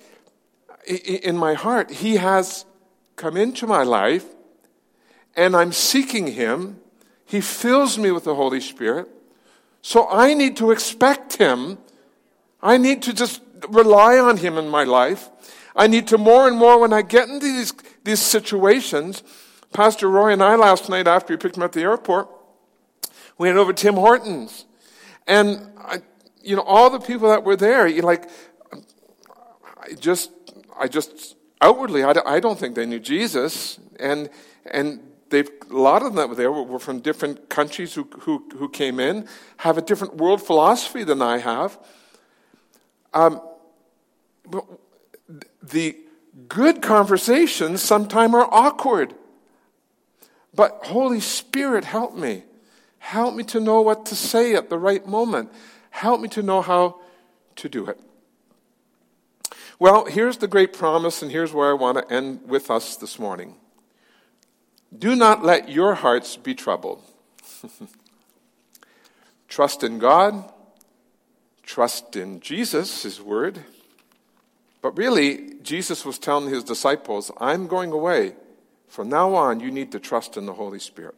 in my heart, He has come into my life, and I'm seeking Him, he fills me with the Holy Spirit. So I need to expect Him. I need to just rely on Him in my life. I need to more and more when I get into these, these situations. Pastor Roy and I last night after we picked him up at the airport, we went over to Tim Hortons. And, I, you know, all the people that were there, you like, I just, I just, outwardly, I, I don't think they knew Jesus. And, and they've a lot of them that were there were from different countries who, who, who came in, have a different world philosophy than I have. Um, the good conversations sometimes are awkward. But Holy Spirit, help me. Help me to know what to say at the right moment. Help me to know how to do it. Well, here's the great promise, and here's where I want to end with us this morning. Do not let your hearts be troubled. trust in God, trust in Jesus, his word. But really, Jesus was telling his disciples, I'm going away. From now on, you need to trust in the Holy Spirit.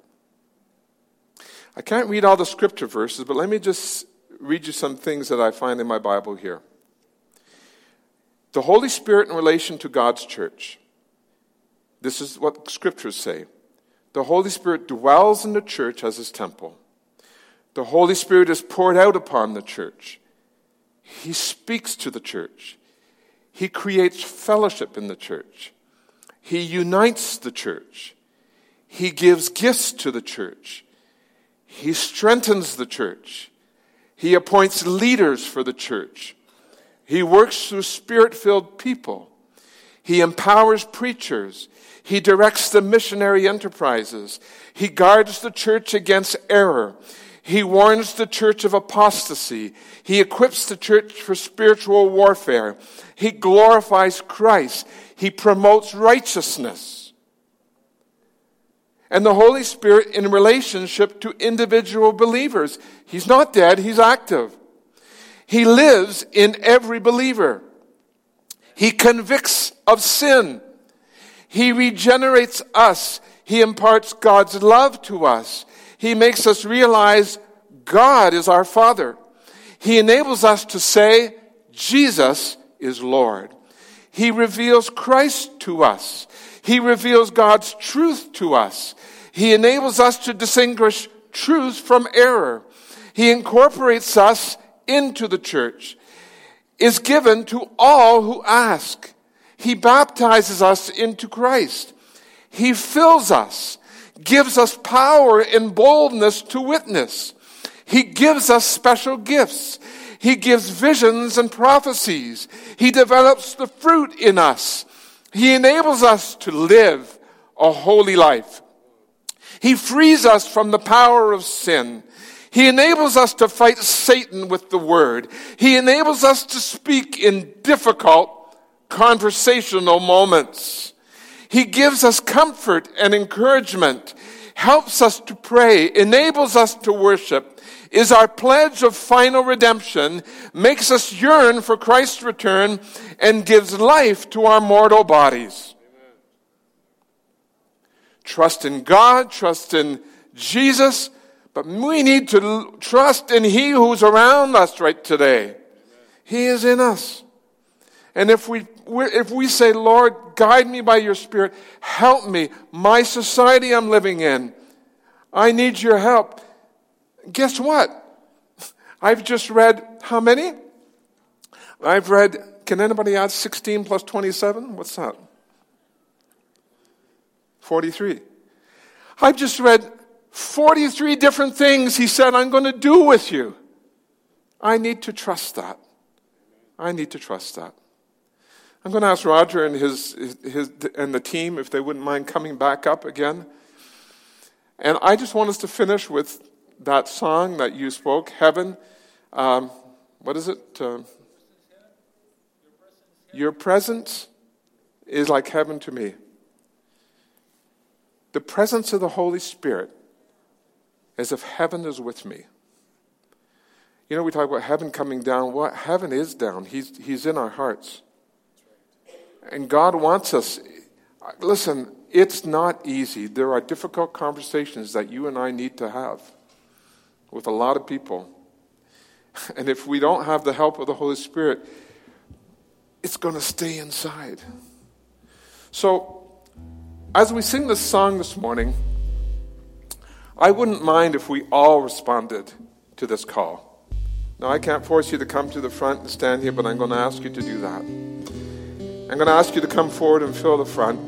I can't read all the scripture verses, but let me just read you some things that I find in my Bible here. The Holy Spirit in relation to God's church. This is what scriptures say. The Holy Spirit dwells in the church as his temple. The Holy Spirit is poured out upon the church. He speaks to the church. He creates fellowship in the church. He unites the church. He gives gifts to the church. He strengthens the church. He appoints leaders for the church. He works through spirit filled people. He empowers preachers. He directs the missionary enterprises. He guards the church against error. He warns the church of apostasy. He equips the church for spiritual warfare. He glorifies Christ. He promotes righteousness. And the Holy Spirit in relationship to individual believers. He's not dead, he's active. He lives in every believer. He convicts of sin. He regenerates us. He imparts God's love to us. He makes us realize God is our Father. He enables us to say, Jesus is Lord. He reveals Christ to us. He reveals God's truth to us. He enables us to distinguish truth from error. He incorporates us into the church, is given to all who ask. He baptizes us into Christ. He fills us, gives us power and boldness to witness. He gives us special gifts. He gives visions and prophecies. He develops the fruit in us. He enables us to live a holy life. He frees us from the power of sin. He enables us to fight Satan with the word. He enables us to speak in difficult conversational moments. He gives us comfort and encouragement, helps us to pray, enables us to worship, is our pledge of final redemption, makes us yearn for Christ's return, and gives life to our mortal bodies. Trust in God, trust in Jesus, but we need to trust in He who's around us right today. He is in us. And if we, if we say, Lord, guide me by your Spirit, help me, my society I'm living in, I need your help. Guess what? I've just read how many? I've read, can anybody add 16 plus 27? What's that? 43. I've just read 43 different things he said, I'm going to do with you. I need to trust that. I need to trust that. I'm going to ask Roger and, his, his, and the team if they wouldn't mind coming back up again. And I just want us to finish with that song that you spoke, Heaven. Um, what is it? Uh, your presence is like heaven to me. The presence of the Holy Spirit as if heaven is with me. You know, we talk about heaven coming down. What heaven is down. He's, he's in our hearts. And God wants us. Listen, it's not easy. There are difficult conversations that you and I need to have with a lot of people. And if we don't have the help of the Holy Spirit, it's going to stay inside. So, as we sing this song this morning, I wouldn't mind if we all responded to this call. Now, I can't force you to come to the front and stand here, but I'm going to ask you to do that. I'm going to ask you to come forward and fill the front.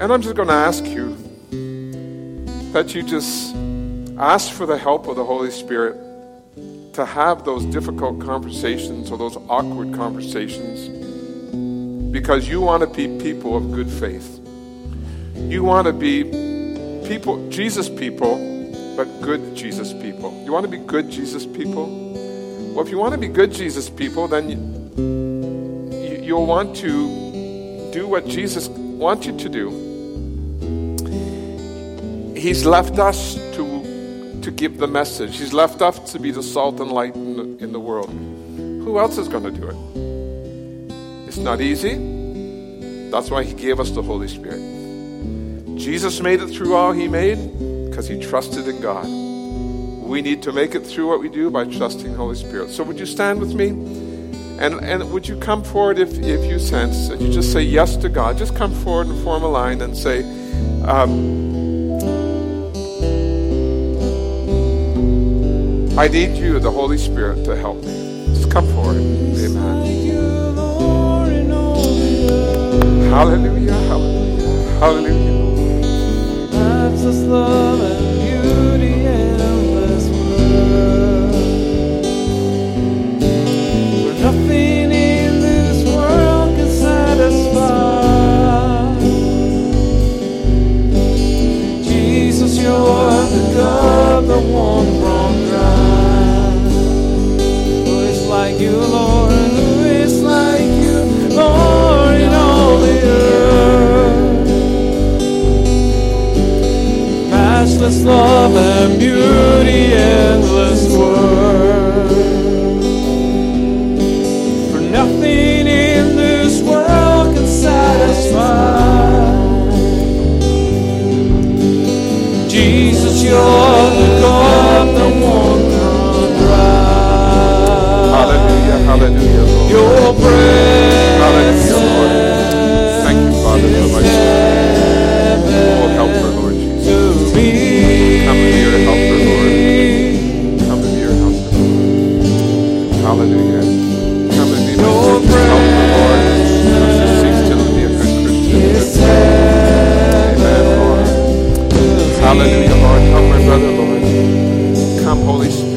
And I'm just going to ask you that you just ask for the help of the Holy Spirit to have those difficult conversations or those awkward conversations because you want to be people of good faith. You want to be people, Jesus people, but good Jesus people. You want to be good Jesus people? Well, if you want to be good Jesus people, then you, you, will want to do what Jesus wants you to do. He's left us to, to give the message. He's left us to be the salt and light in the, in the world. Who else is going to do it? It's not easy. That's why He gave us the Holy Spirit. Jesus made it through all he made because he trusted in God. We need to make it through what we do by trusting the Holy Spirit. So would you stand with me? And, and would you come forward if, if you sense and you just say yes to God? Just come forward and form a line and say, um, I need you, the Holy Spirit, to help me. Just come forward. Amen. Hallelujah, hallelujah, hallelujah You're the God that won't dry. Who is like you, Lord? Who is like you, Lord, in all the earth? matchless love and beauty, endless worth. Hallelujah, hallelujah, Lord. Hallelujah, Lord. Thank you, Father, for my soul. Help her, Lord Come and be helper, Lord. Come and be helper, Lord. Hallelujah. Come and be my helper. Holy Spirit.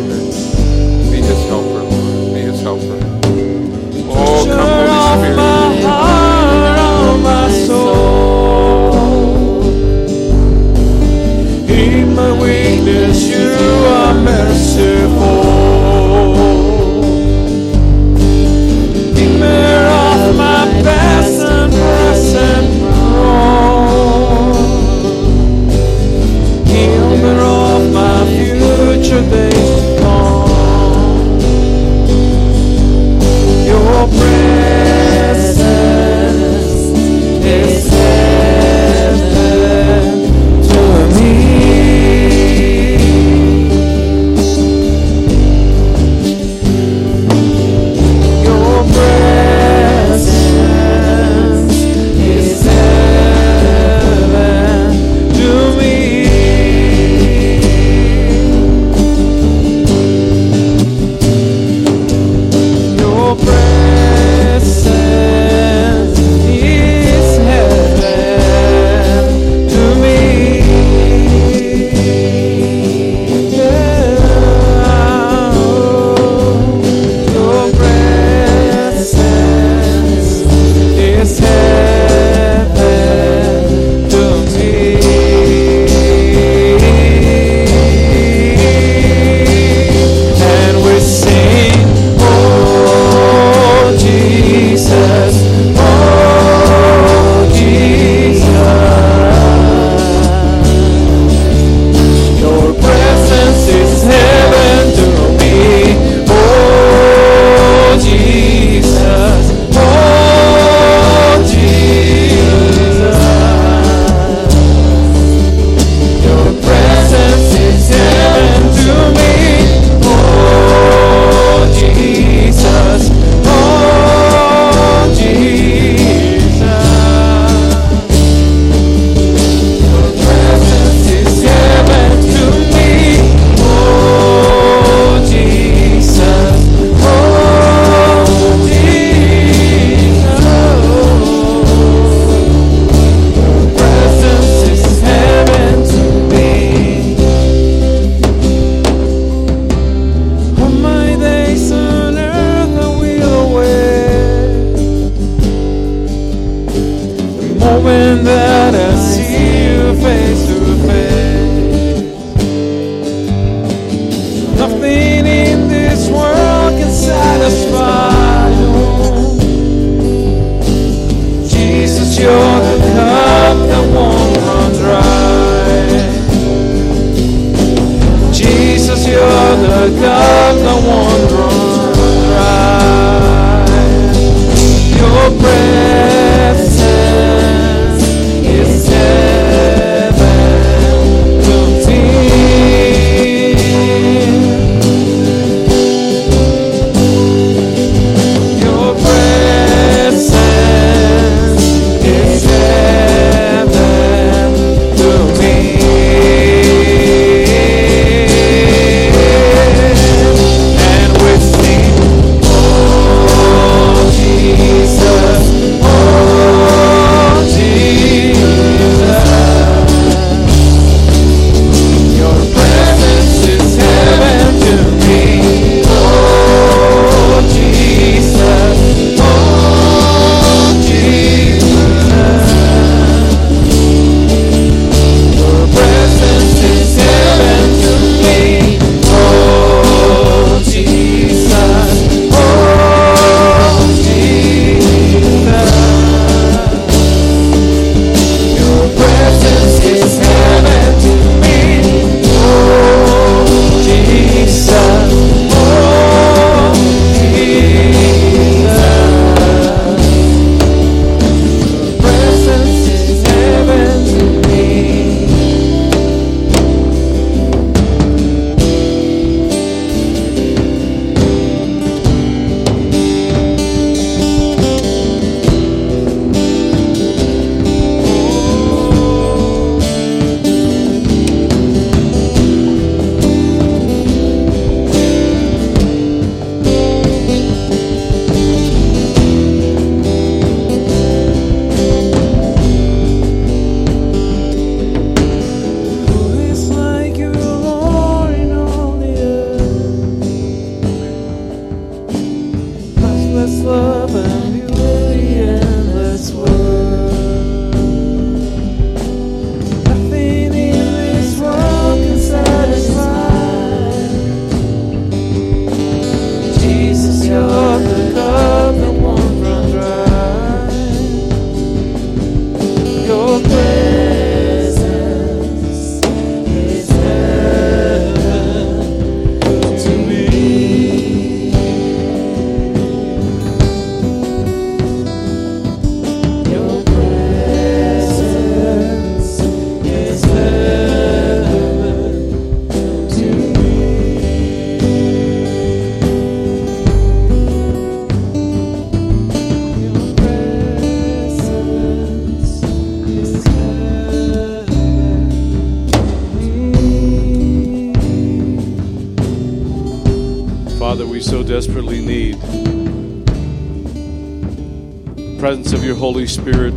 Holy Spirit,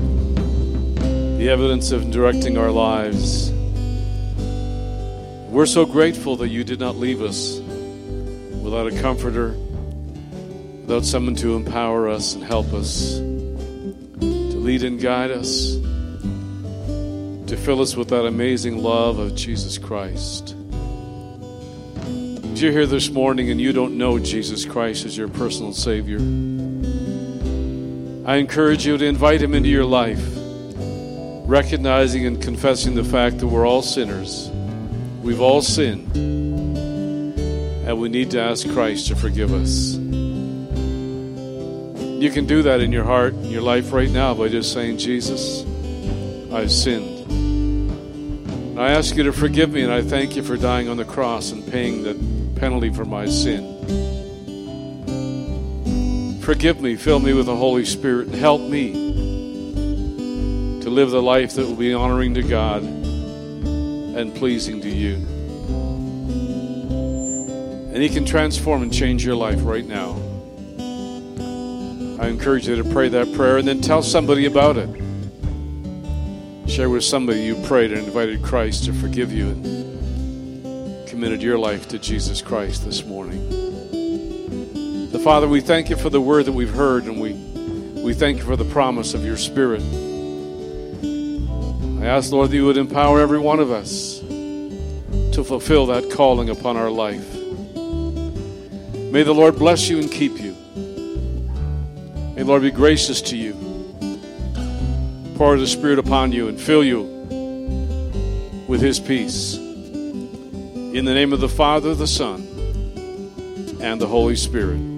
the evidence of directing our lives. We're so grateful that you did not leave us without a comforter, without someone to empower us and help us, to lead and guide us, to fill us with that amazing love of Jesus Christ. If you're here this morning and you don't know Jesus Christ as your personal Savior, I encourage you to invite Him into your life, recognizing and confessing the fact that we're all sinners. We've all sinned, and we need to ask Christ to forgive us. You can do that in your heart, in your life right now, by just saying, Jesus, I've sinned. And I ask you to forgive me, and I thank you for dying on the cross and paying the penalty for my sin. Forgive me, fill me with the Holy Spirit, and help me to live the life that will be honoring to God and pleasing to you. And He can transform and change your life right now. I encourage you to pray that prayer and then tell somebody about it. Share with somebody you prayed and invited Christ to forgive you and committed your life to Jesus Christ this morning. The Father, we thank you for the word that we've heard and we, we thank you for the promise of your Spirit. I ask, Lord, that you would empower every one of us to fulfill that calling upon our life. May the Lord bless you and keep you. May the Lord be gracious to you. Pour the Spirit upon you and fill you with his peace. In the name of the Father, the Son, and the Holy Spirit.